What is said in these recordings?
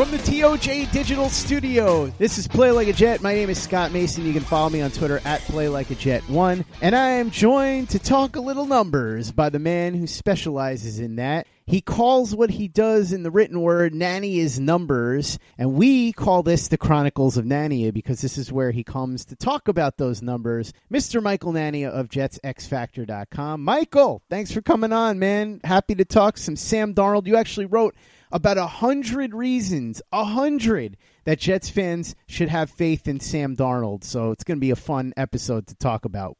From the TOJ Digital Studio, this is Play Like a Jet. My name is Scott Mason. You can follow me on Twitter at Play Like a Jet One, and I am joined to talk a little numbers by the man who specializes in that. He calls what he does in the written word Nania's numbers, and we call this the Chronicles of Nania because this is where he comes to talk about those numbers. Mr. Michael Nania of JetsXFactor.com. Michael, thanks for coming on, man. Happy to talk some Sam Darnold. You actually wrote about a hundred reasons, a hundred that Jets fans should have faith in Sam Darnold. So it's going to be a fun episode to talk about.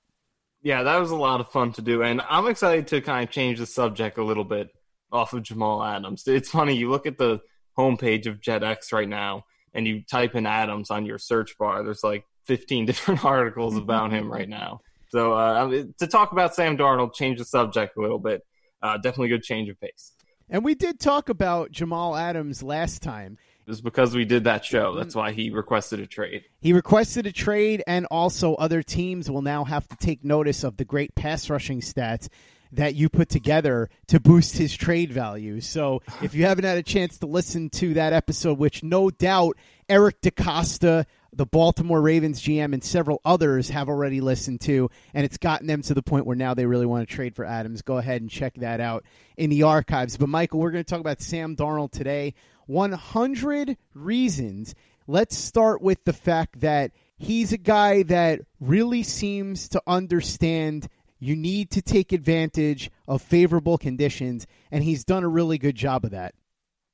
Yeah, that was a lot of fun to do, and I'm excited to kind of change the subject a little bit off of Jamal Adams. It's funny you look at the homepage of JetX right now, and you type in Adams on your search bar. There's like 15 different articles about him right now. So uh, to talk about Sam Darnold, change the subject a little bit. Uh, definitely good change of pace. And we did talk about Jamal Adams last time. It was because we did that show. That's why he requested a trade. He requested a trade, and also other teams will now have to take notice of the great pass rushing stats that you put together to boost his trade value. So if you haven't had a chance to listen to that episode, which no doubt Eric DeCosta, the Baltimore Ravens GM, and several others have already listened to, and it's gotten them to the point where now they really want to trade for Adams. Go ahead and check that out in the archives. But Michael, we're going to talk about Sam Darnold today. 100 reasons. Let's start with the fact that he's a guy that really seems to understand you need to take advantage of favorable conditions, and he's done a really good job of that.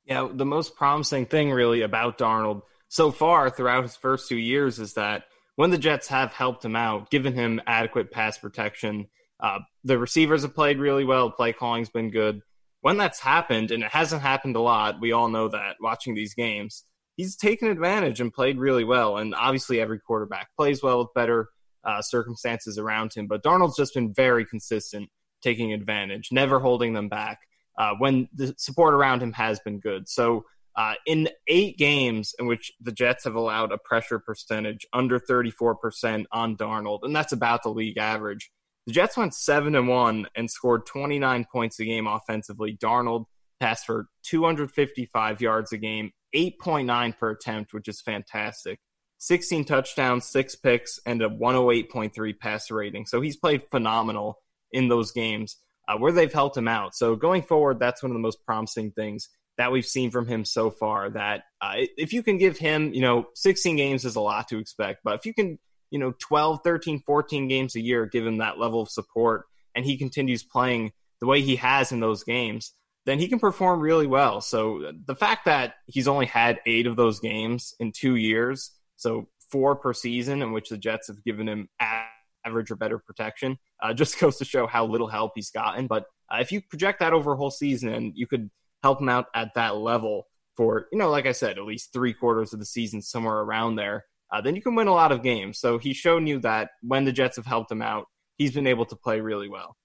Yeah, the most promising thing really about Darnold so far throughout his first two years is that when the Jets have helped him out, given him adequate pass protection, uh, the receivers have played really well. Play calling's been good. When that's happened, and it hasn't happened a lot, we all know that watching these games, he's taken advantage and played really well. And obviously, every quarterback plays well with better uh, circumstances around him. But Darnold's just been very consistent, taking advantage, never holding them back uh, when the support around him has been good. So, uh, in eight games in which the Jets have allowed a pressure percentage under 34% on Darnold, and that's about the league average, the Jets went 7 and 1 and scored 29 points a game offensively. Darnold passed for 255 yards a game, 8.9 per attempt, which is fantastic. 16 touchdowns, six picks, and a 108.3 passer rating. So he's played phenomenal in those games uh, where they've helped him out. So going forward, that's one of the most promising things that we've seen from him so far. That uh, if you can give him, you know, 16 games is a lot to expect, but if you can, you know, 12, 13, 14 games a year, give him that level of support, and he continues playing the way he has in those games, then he can perform really well. So the fact that he's only had eight of those games in two years, so four per season, in which the Jets have given him average or better protection, uh, just goes to show how little help he's gotten. But uh, if you project that over a whole season and you could help him out at that level for, you know, like I said, at least three quarters of the season, somewhere around there, uh, then you can win a lot of games. So he's shown you that when the Jets have helped him out, he's been able to play really well.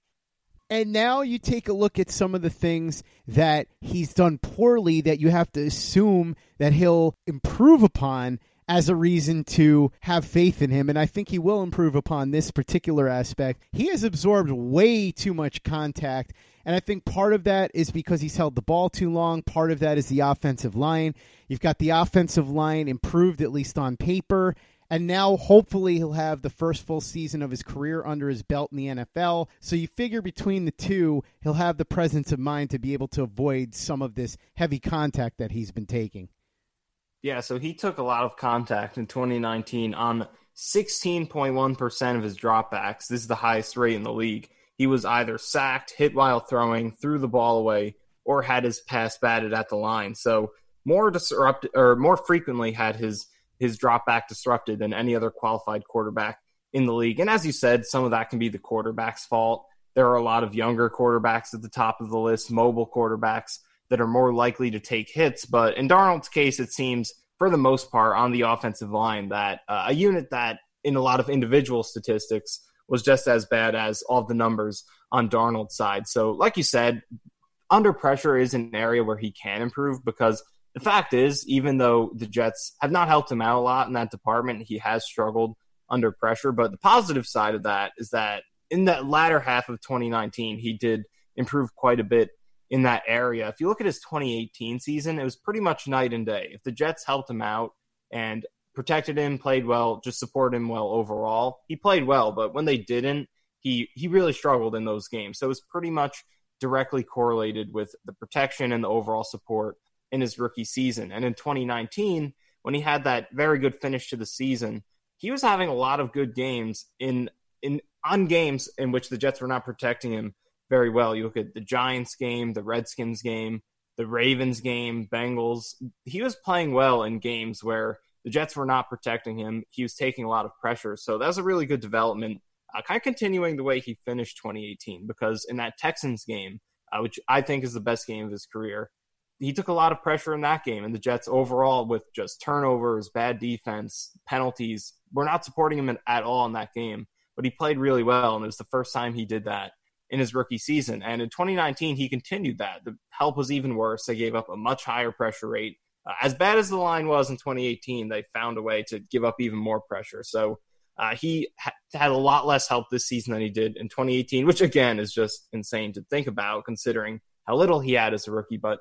And now you take a look at some of the things that he's done poorly that you have to assume that he'll improve upon as a reason to have faith in him. And I think he will improve upon this particular aspect. He has absorbed way too much contact. And I think part of that is because he's held the ball too long. Part of that is the offensive line. You've got the offensive line improved, at least on paper. And now, hopefully, he'll have the first full season of his career under his belt in the NFL. So you figure between the two, he'll have the presence of mind to be able to avoid some of this heavy contact that he's been taking. Yeah, so he took a lot of contact in 2019 on 16.1% of his dropbacks. This is the highest rate in the league. He was either sacked, hit while throwing, threw the ball away, or had his pass batted at the line. So more disrupt or more frequently had his his drop back disrupted than any other qualified quarterback in the league. And as you said, some of that can be the quarterback's fault. There are a lot of younger quarterbacks at the top of the list, mobile quarterbacks that are more likely to take hits. But in Darnold's case, it seems for the most part on the offensive line that uh, a unit that in a lot of individual statistics was just as bad as all the numbers on Darnold's side. So, like you said, under pressure is an area where he can improve because the fact is, even though the Jets have not helped him out a lot in that department, he has struggled under pressure. But the positive side of that is that in that latter half of 2019, he did improve quite a bit in that area. If you look at his 2018 season, it was pretty much night and day. If the Jets helped him out and protected him, played well, just supported him well overall, he played well. But when they didn't, he he really struggled in those games. So it was pretty much directly correlated with the protection and the overall support in his rookie season. And in 2019, when he had that very good finish to the season, he was having a lot of good games in in on games in which the Jets were not protecting him very well. You look at the Giants game, the Redskins game, the Ravens game, Bengals. He was playing well in games where the Jets were not protecting him. He was taking a lot of pressure. So that was a really good development, uh, kind of continuing the way he finished 2018, because in that Texans game, uh, which I think is the best game of his career, he took a lot of pressure in that game, and the Jets overall, with just turnovers, bad defense, penalties, were not supporting him at all in that game. But he played really well, and it was the first time he did that in his rookie season. And in 2019, he continued that. The help was even worse. They gave up a much higher pressure rate. Uh, as bad as the line was in 2018, they found a way to give up even more pressure. So uh, he ha- had a lot less help this season than he did in 2018, which again is just insane to think about considering how little he had as a rookie. But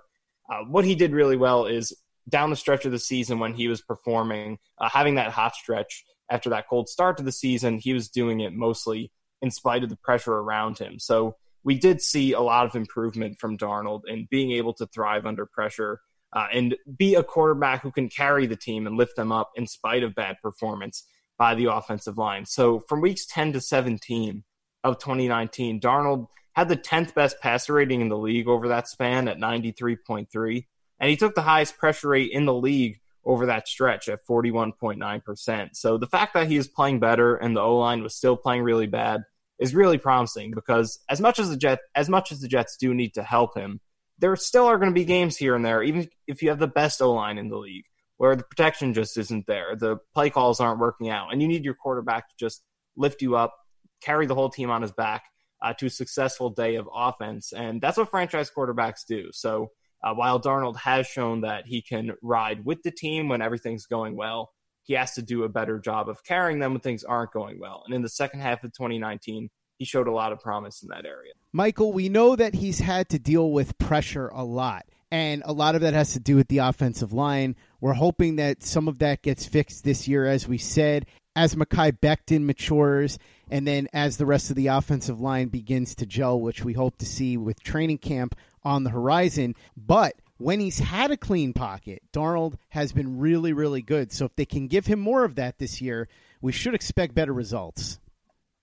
uh, what he did really well is down the stretch of the season when he was performing, uh, having that hot stretch after that cold start to the season, he was doing it mostly in spite of the pressure around him. So we did see a lot of improvement from Darnold in being able to thrive under pressure uh, and be a quarterback who can carry the team and lift them up in spite of bad performance by the offensive line. So from weeks 10 to 17 of 2019, Darnold had the 10th best passer rating in the league over that span at 93.3. And he took the highest pressure rate in the league over that stretch at 41.9%. So the fact that he is playing better and the O line was still playing really bad is really promising because as much as the Jets as much as the Jets do need to help him, there still are going to be games here and there, even if you have the best O line in the league, where the protection just isn't there. The play calls aren't working out, and you need your quarterback to just lift you up, carry the whole team on his back uh, to a successful day of offense. And that's what franchise quarterbacks do. So uh, while Darnold has shown that he can ride with the team when everything's going well, he has to do a better job of carrying them when things aren't going well. And in the second half of 2019, he showed a lot of promise in that area. Michael, we know that he's had to deal with pressure a lot. And a lot of that has to do with the offensive line. We're hoping that some of that gets fixed this year, as we said, as Mekhi Becton matures, and then as the rest of the offensive line begins to gel, which we hope to see with training camp on the horizon. But when he's had a clean pocket, Darnold has been really, really good. So if they can give him more of that this year, we should expect better results.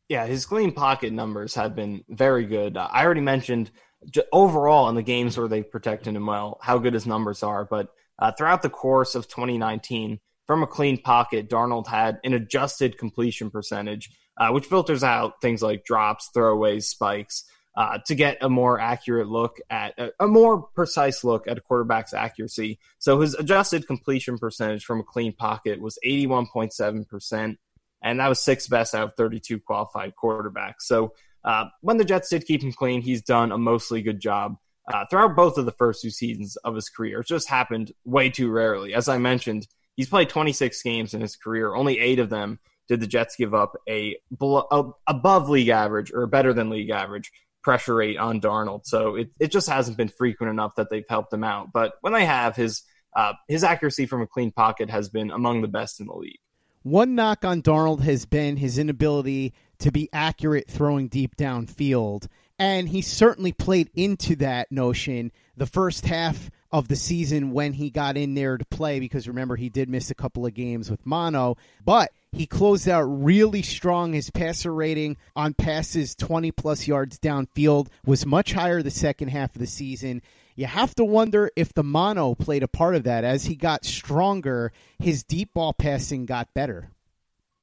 Yeah, his clean pocket numbers have been very good. Uh, I already mentioned overall in the games where they've protected him well how good his numbers are, but uh, throughout the course of 2019, from a clean pocket, Darnold had an adjusted completion percentage, uh, which filters out things like drops, throwaways, spikes, uh, to get a more accurate look at a, a, more precise look at a quarterback's accuracy. So his adjusted completion percentage from a clean pocket was 81.7%, and that was sixth best out of 32 qualified quarterbacks. So uh, when the Jets did keep him clean, he's done a mostly good job. Uh, throughout both of the first two seasons of his career. It just happened way too rarely. As I mentioned, he's played 26 games in his career. Only eight of them did the Jets give up a, a above league average or better than league average pressure rate on Darnold. So it, it just hasn't been frequent enough that they've helped him out. But when they have, his uh, his accuracy from a clean pocket has been among the best in the league. One knock on Darnold has been his inability to be accurate throwing deep downfield. And he certainly played into that notion the first half of the season when he got in there to play because remember he did miss a couple of games with mono but he closed out really strong. His passer rating on passes 20 plus yards downfield was much higher the second half of the season. You have to wonder if the mono played a part of that. As he got stronger his deep ball passing got better.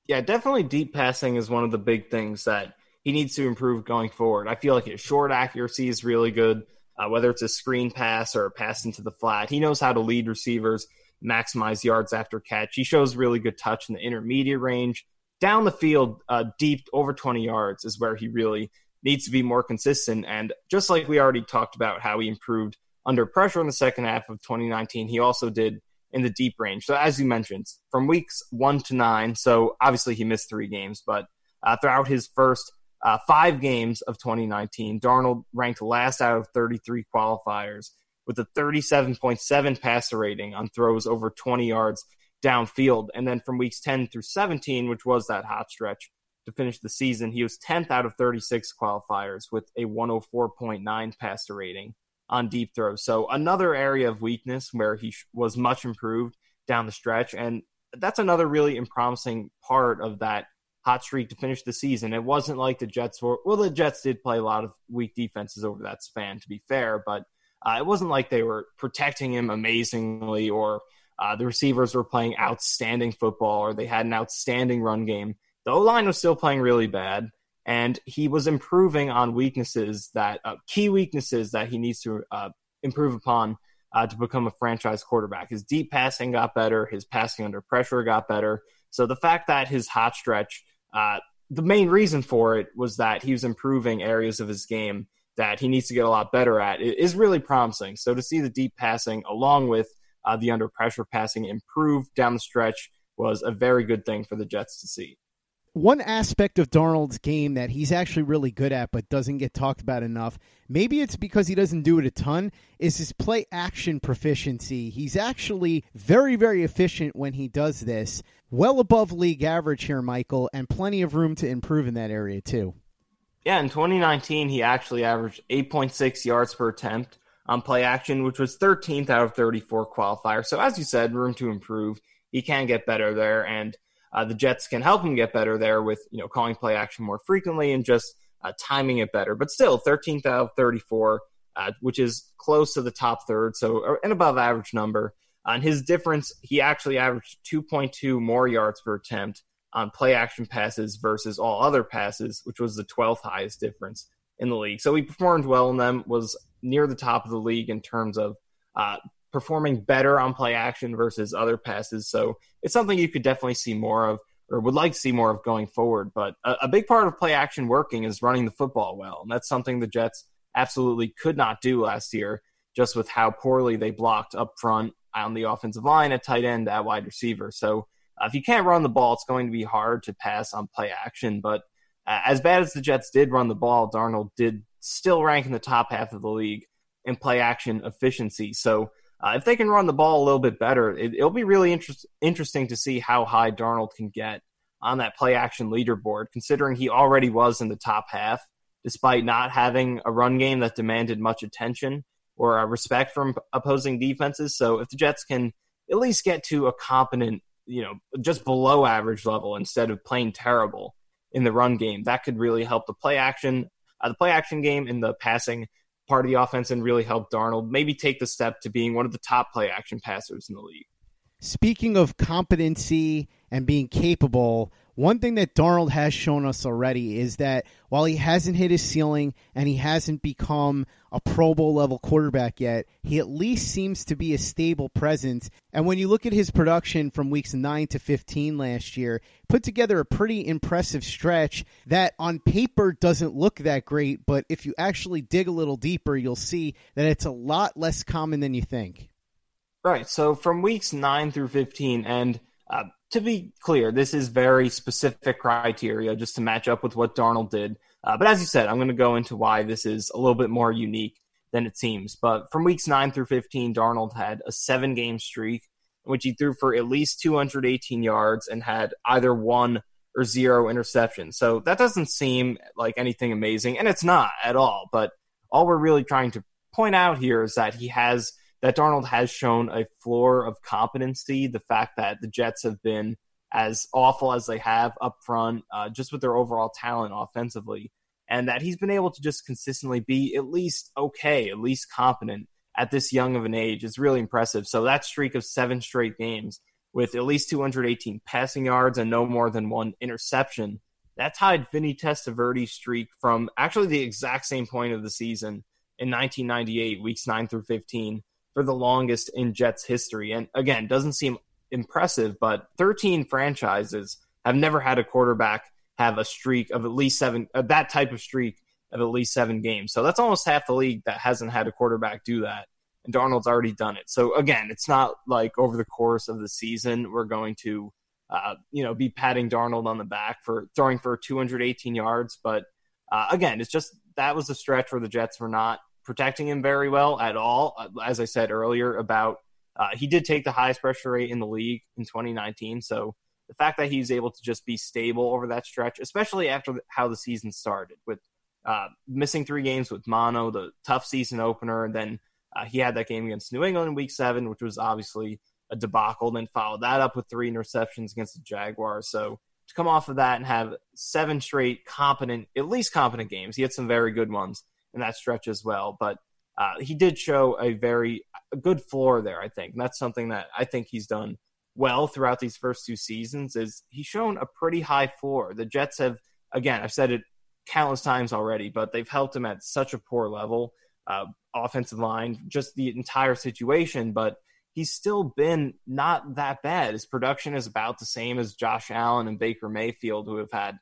Yeah definitely deep passing is one of the big things that he needs to improve going forward. I feel like his short accuracy is really good uh, whether it's a screen pass or a pass into the flat. He knows how to lead receivers, maximize yards after catch. He shows really good touch in the intermediate range. Down the field, uh, deep over 20 yards is where he really needs to be more consistent. And just like we already talked about how he improved under pressure in the second half of 2019, he also did in the deep range. So as you mentioned, from weeks one to nine, so obviously he missed three games, but uh, throughout his first uh, five games of 2019, Darnold ranked last out of 33 qualifiers with a 37.7 passer rating on throws over 20 yards downfield. And then from weeks 10 through 17, which was that hot stretch to finish the season, he was 10th out of 36 qualifiers with a 104.9 passer rating on deep throws. So another area of weakness where he was much improved down the stretch. And that's another really promising part of that hot streak to finish the season. It wasn't like the Jets were, well, the Jets did play a lot of weak defenses over that span, to be fair, but uh, it wasn't like they were protecting him amazingly or uh, the receivers were playing outstanding football or they had an outstanding run game. The O line was still playing really bad, and he was improving on weaknesses that uh, key weaknesses that he needs to uh, improve upon. Uh, to become a franchise quarterback. His deep passing got better. His passing under pressure got better. So the fact that his hot stretch uh, the main reason for it was that he was improving areas of his game that he needs to get a lot better at. It is really promising. So to see the deep passing along with uh, the under pressure passing improve down the stretch was a very good thing for the Jets to see one aspect of Darnold's game that he's actually really good at but doesn't get talked about enough, maybe it's because he doesn't do it a ton, is his play action proficiency. He's actually very, very efficient when he does this. Well above league average here, Michael, and plenty of room to improve in that area, too. Yeah, in 2019, he actually averaged 8.6 yards per attempt on play action, which was 13th out of 34 qualifiers. So, as you said, room to improve. He can get better there. And uh, the Jets can help him get better there with you know calling play action more frequently and just uh, timing it better. But still, 13th out of 34, uh, which is close to the top third, so an above average number. On his difference, he actually averaged 2.2 more yards per attempt on play action passes versus all other passes, which was the 12th highest difference in the league. So he performed well in them, was near the top of the league in terms of uh, performing better on play action versus other passes. So it's something you could definitely see more of or would like to see more of going forward. But a, a, big part of play action working is running the football well. And that's something the Jets absolutely could not do last year, just with how poorly they blocked up front on the offensive line, at tight end, at wide receiver. So uh, if you can't run the ball, it's going to be hard to pass on play action. But uh, as bad as the Jets did run the ball, Darnold did still rank in the top half of the league in play action efficiency. So uh, if they can run the ball a little bit better, it, will be really interest, interesting to see how high Darnold can get on that play action leaderboard, considering he already was in the top half, despite not having a run game that demanded much attention or uh, respect from opposing defenses. So if the Jets can at least get to a competent, you know, just below average level instead of playing terrible in the run game, that could really help the play action, uh, the play action game in the passing part of the offense and really help Darnold maybe take the step to being one of the top play action passers in the league. Speaking of competency and being capable, one thing that Darnold has shown us already is that while he hasn't hit his ceiling and he hasn't become a Pro Bowl level quarterback yet, he at least seems to be a stable presence. And when you look at his production from weeks 9 to 15 last year, put together a pretty impressive stretch that on paper doesn't look that great, but if you actually dig a little deeper, you'll see that it's a lot less common than you think. Right. So from weeks 9 through 15 and uh, to be clear, this is very specific criteria just to match up with what Darnold did. Uh, but as you said, I'm going to go into why this is a little bit more unique than it seems. But from weeks 9 through 15, Darnold had a seven game streak in which he threw for at least 218 yards and had either one or zero interceptions. So that doesn't seem like anything amazing, and it's not at all. But all we're really trying to point out here is that he has that Darnold has shown a floor of competency. The fact that the Jets have been as awful as they have up front, uh, just with their overall talent offensively, and that he's been able to just consistently be at least okay, at least competent at this young of an age is really impressive. So that streak of seven straight games with at least 218 passing yards and no more than one interception. That tied Vinny Testaverde's streak from actually the exact same point of the season in 1998, weeks 9 through 15, for the longest in Jets history. And again, doesn't seem impressive, but 13 franchises have never had a quarterback have a streak of at least seven, uh, that type of streak of at least seven games. So that's almost half the league that hasn't had a quarterback do that. And Darnold's already done it. So again, it's not like over the course of the season we're going to, uh, you know, be patting Darnold on the back for throwing for 218 yards. But uh, again, it's just that was a stretch where the Jets were not protecting him very well at all. Uh, as I said earlier, about uh, he did take the highest pressure rate in the league in 2019. So the fact that he's able to just be stable over that stretch, especially after how the season started with uh, missing three games with mono, the tough season opener, and then uh, he had that game against New England in Week Seven, which was obviously a debacle. Then followed that up with three interceptions against the Jaguars. So to come off of that and have seven straight competent, at least competent games, he had some very good ones in that stretch as well. But uh, he did show a very a good floor there, I think. And that's something that I think he's done well throughout these first two seasons. Is he's shown a pretty high floor. The Jets have, again, I've said it countless times already, but they've helped him at such a poor level, uh, offensive line, just the entire situation. But he's still been not that bad. His production is about the same as Josh Allen and Baker Mayfield, who have had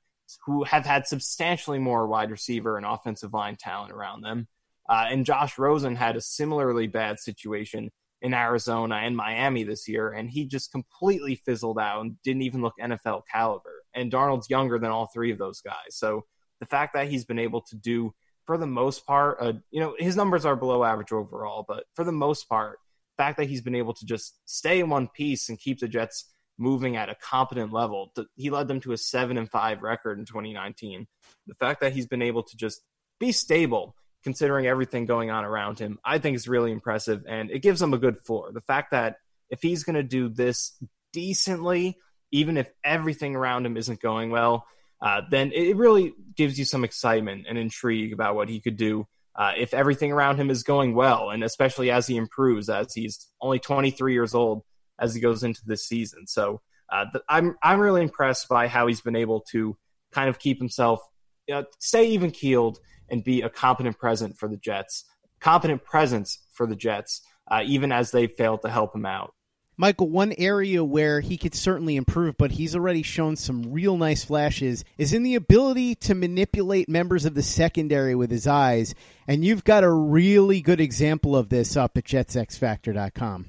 who have had substantially more wide receiver and offensive line talent around them. Uh, and Josh Rosen had a similarly bad situation in Arizona and Miami this year, and he just completely fizzled out and didn't even look NFL caliber. And Darnold's younger than all three of those guys. So the fact that he's been able to do, for the most part, uh, you know, his numbers are below average overall, but for the most part, the fact that he's been able to just stay in one piece and keep the Jets moving at a competent level. He led them to a seven and five record in 2019. The fact that he's been able to just be stable, considering everything going on around him, I think is really impressive, and it gives him a good floor. The fact that if he's going to do this decently, even if everything around him isn't going well, uh, then it really gives you some excitement and intrigue about what he could do uh, if everything around him is going well, and especially as he improves, as he's only 23 years old as he goes into this season. So uh, I'm I'm really impressed by how he's been able to kind of keep himself, you know, stay even keeled and be a competent present for the Jets, competent presence for the Jets, uh, even as they failed to help him out. Michael, one area where he could certainly improve, but he's already shown some real nice flashes, is in the ability to manipulate members of the secondary with his eyes. And you've got a really good example of this up at jetsxfactor.com.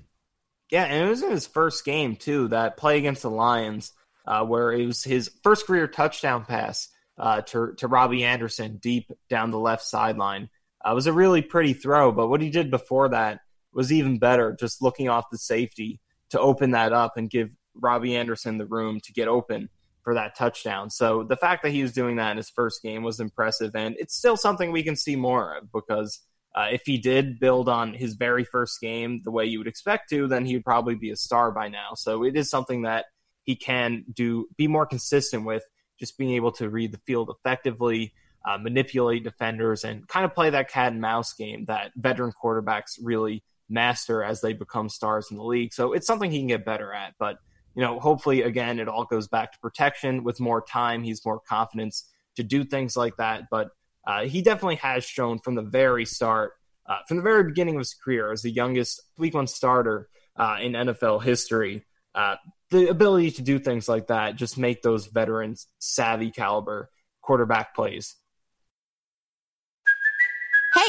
Yeah, and it was in his first game too. That play against the Lions, uh, where it was his first career touchdown pass uh, to to Robbie Anderson deep down the left sideline. uh, was a really pretty throw. But what he did before that was even better, just looking off the safety to open that up and give Robbie Anderson the room to get open for that touchdown. So the fact that he was doing that in his first game was impressive, and it's still something we can see more of because uh, if he did build on his very first game the way you would expect to, then he would probably be a star by now. So it is something that he can do, be more consistent with, just being able to read the field effectively, uh, manipulate defenders, and kind of play that cat and mouse game that veteran quarterbacks really master as they become stars in the league. So it's something he can get better at, but you know, hopefully, again, it all goes back to protection. With more time, he's more confidence to do things like that. But uh, he definitely has shown from the very start, uh, from the very beginning of his career as the youngest week one starter uh, in NFL history, uh, the ability to do things like that, just make those veterans savvy caliber quarterback plays.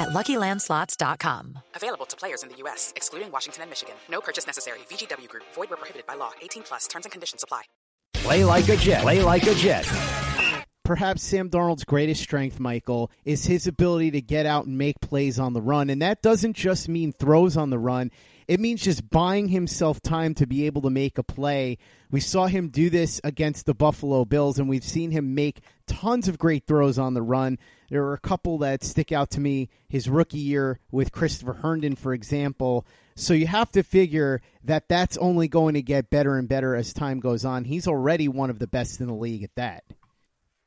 at LuckyLandSlots.com. Available to players in the U.S., excluding Washington and Michigan. No purchase necessary. VGW Group. Void where prohibited by law. 18 plus. Terms and conditions apply. Play like a Jet. Play like a Jet. Perhaps Sam Darnold's greatest strength, Michael, is his ability to get out and make plays on the run. And that doesn't just mean throws on the run. It means just buying himself time to be able to make a play. We saw him do this against the Buffalo Bills, and we've seen him make tons of great throws on the run. There are a couple that stick out to me. His rookie year with Christopher Herndon, for example. So you have to figure that that's only going to get better and better as time goes on. He's already one of the best in the league at that.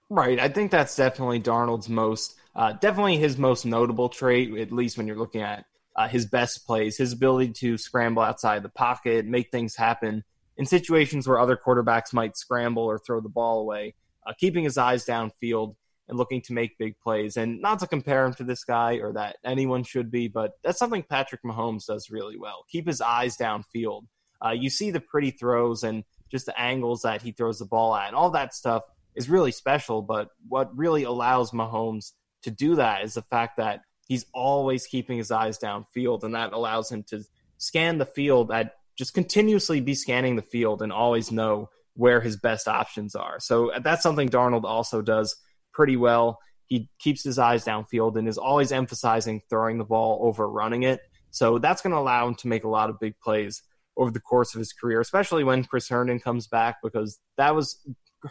Right. I think that's definitely Darnold's most, uh, definitely his most notable trait, at least when you're looking at uh, his best plays, his ability to scramble outside the pocket, make things happen in situations where other quarterbacks might scramble or throw the ball away, uh, keeping his eyes downfield and looking to make big plays. And not to compare him to this guy or that anyone should be, but that's something Patrick Mahomes does really well. Keep his eyes downfield. Uh, you see the pretty throws and just the angles that he throws the ball at, and all that stuff is really special. But what really allows Mahomes to do that is the fact that he's always keeping his eyes downfield, and that allows him to scan the field at just continuously be scanning the field and always know where his best options are. So that's something Darnold also does pretty well. He keeps his eyes downfield and is always emphasizing throwing the ball over running it. So that's going to allow him to make a lot of big plays over the course of his career, especially when Chris Herndon comes back, because that was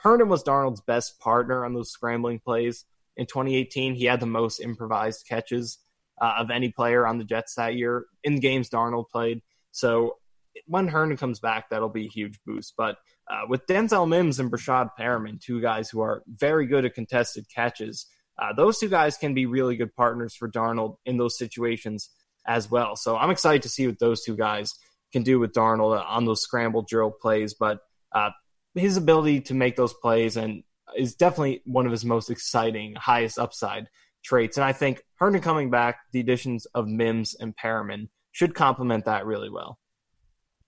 Herndon was Darnold's best partner on those scrambling plays in 2018. He had the most improvised catches uh, of any player on the Jets that year in games Darnold played. So when Herndon comes back, that'll be a huge boost. But uh, with Denzel Mims and Breshad Perriman, two guys who are very good at contested catches, uh, those two guys can be really good partners for Darnold in those situations as well. So I'm excited to see what those two guys can do with Darnold on those scramble drill plays, but uh, his ability to make those plays and is definitely one of his most exciting, highest upside traits. And I think Herndon coming back, the additions of Mims and Perriman should complement that really well.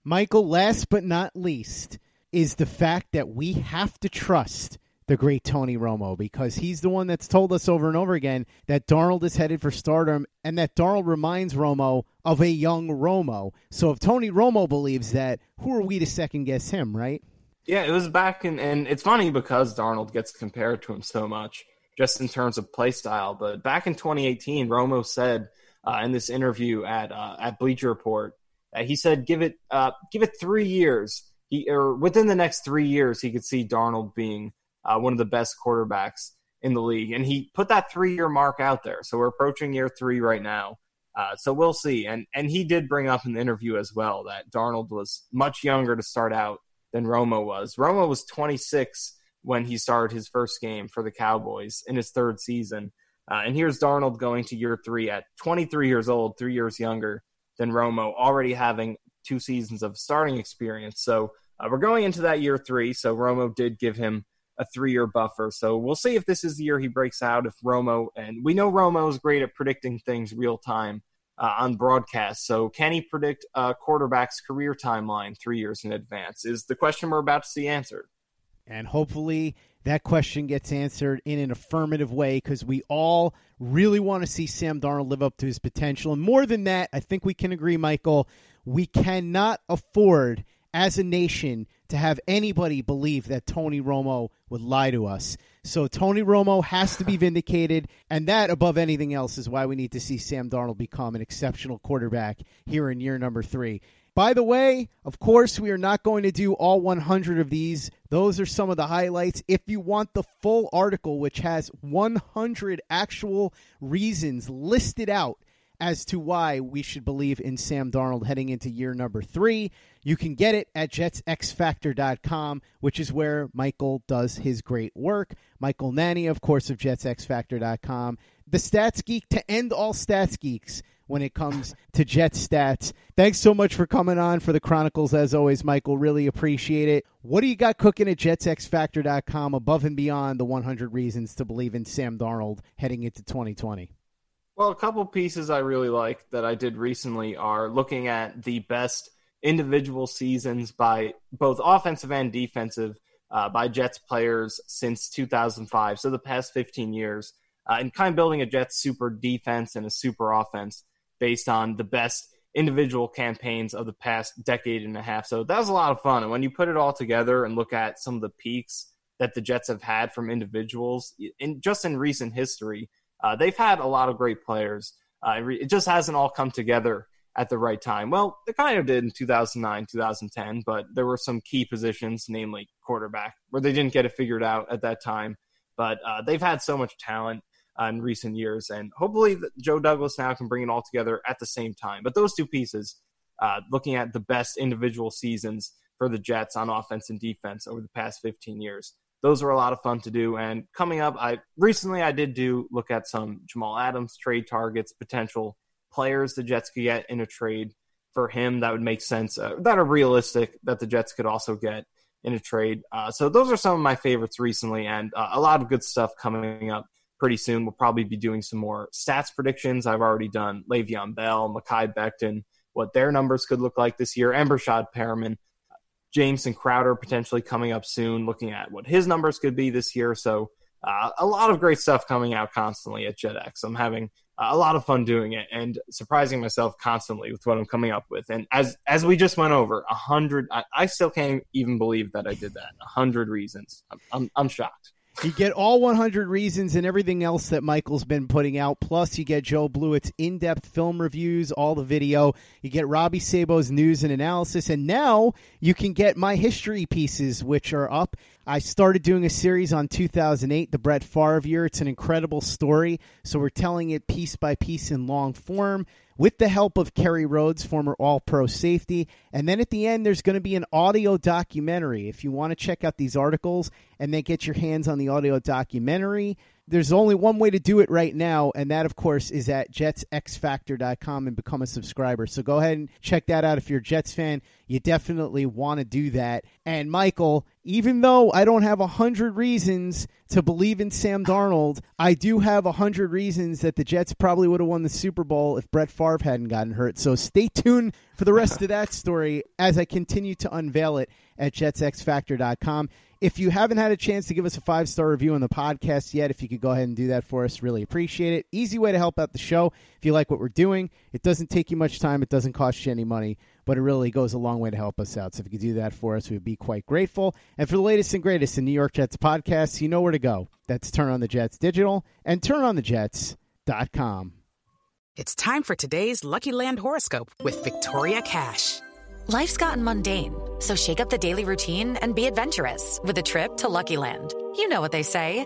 Michael, last but not least, is the fact that we have to trust the great Tony Romo because he's the one that's told us over and over again that Darnold is headed for stardom and that Darnold reminds Romo of a young Romo. So if Tony Romo believes that, who are we to second guess him, right? Yeah, it was back in, and it's funny because Darnold gets compared to him so much just in terms of play style. But back in 2018, Romo said uh, in this interview at uh, at Bleacher Report, uh, he said, "Give it uh, give it three years. He or within the next three years, he could see Darnold being uh, one of the best quarterbacks in the league." And he put that three year mark out there. So we're approaching year three right now. Uh, so we'll see. And and he did bring up in the interview as well that Darnold was much younger to start out than Romo was. Romo was 26 when he started his first game for the Cowboys in his third season. Uh, and here's Darnold going to year three at 23 years old, three years younger than Romo, already having two seasons of starting experience. So uh, we're going into that year three. So Romo did give him a three year buffer. So we'll see if this is the year he breaks out. If Romo, and we know Romo is great at predicting things real time uh, on broadcast. So, can he predict a quarterback's career timeline three years in advance? Is the question we're about to see answered. And hopefully that question gets answered in an affirmative way because we all really want to see Sam Darnold live up to his potential. And more than that, I think we can agree, Michael, we cannot afford as a nation to have anybody believe that Tony Romo would lie to us. So Tony Romo has to be vindicated, and that above anything else is why we need to see Sam Darnold become an exceptional quarterback here in year number three. By the way, of course, we are not going to do all 100 of these. Those are some of the highlights. If you want the full article, which has 100 actual reasons listed out as to why we should believe in Sam Darnold heading into year number three. You can get it at jetsxfactor.com, which is where Michael does his great work. Michael Nania, of course, of jetsxfactor.com. The Stats Geek to end all Stats Geeks when it comes to Jet Stats. Thanks so much for coming on for the Chronicles, as always, Michael. Really appreciate it. What do you got cooking at jetsxfactor.com above and beyond the 100 reasons to believe in Sam Darnold heading into 2020? Well, a couple pieces I really like that I did recently are looking at the best individual seasons by both offensive and defensive uh, by Jets players since 2005, so the past 15 years, uh, and kind of building a Jets super defense and a super offense based on the best individual campaigns of the past decade and a half. So that was a lot of fun. And when you put it all together and look at some of the peaks that the Jets have had from individuals in just in recent history, uh, they've had a lot of great players. Uh, it just hasn't all come together at the right time. Well, it kind of did in 2009, 2010, but there were some key positions, namely quarterback, where they didn't get it figured out at that time. But uh, they've had so much talent uh, in recent years, and hopefully Joe Douglas now can bring it all together at the same time. But those two pieces, uh, looking at the best individual seasons for the Jets on offense and defense over the past 15 years, those were a lot of fun to do. And coming up, I recently I did do look at some Jamal Adams trade targets, potential players the Jets could get in a trade for him that would make sense, uh, that are realistic that the Jets could also get in a trade. Uh, so those are some of my favorites recently, and uh, a lot of good stuff coming up pretty soon. We'll probably be doing some more stats predictions. I've already done Le'Veon Bell, Mekhi Becton, what their numbers could look like this year, and Breshad Perriman. Jamison Crowder potentially coming up soon, looking at what his numbers could be this year. So uh, a lot of great stuff coming out constantly at JetX. I'm having a lot of fun doing it and surprising myself constantly with what I'm coming up with. And as as we just went over, a hundred, I, I, still can't even believe that I did that. A hundred reasons. I'm, I'm, I'm shocked. You get all 100 reasons and everything else that Michael's been putting out. Plus, you get Joe Blewett's in depth film reviews, all the video. You get Robby Sabo's news and analysis. And now you can get my history pieces, which are up. I started doing a series on 2008, the Brett Favre year. It's an incredible story. So we're telling it piece by piece in long form with the help of Kerry Rhodes, former All Pro safety. And then at the end, there's going to be an audio documentary. If you want to check out these articles and then get your hands on the audio documentary, there's only one way to do it right now, and that, of course, is at jetsxfactor.com and become a subscriber. So go ahead and check that out if you're a Jets fan. You definitely want to do that. And Michael, even though I don't have a hundred reasons to believe in Sam Darnold, I do have a hundred reasons that the Jets probably would have won the Super Bowl if Brett Favre hadn't gotten hurt. So stay tuned for the rest of that story as I continue to unveil it at jetsxfactor.com. If you haven't had a chance to give us a five star review on the podcast yet, if you could go ahead and do that for us, really appreciate it. Easy way to help out the show. If you like what we're doing, it doesn't take you much time, it doesn't cost you any money, but it really goes a long way to help us out. So if you could do that for us, we'd be quite grateful. And for the latest and greatest in New York Jets podcasts, you know where to go. That's Turn on the Jets Digital and turnonthejets.com. It's time for today's Lucky Land horoscope with Victoria Cash. Life's gotten mundane, so shake up the daily routine and be adventurous with a trip to Lucky Land. You know what they say.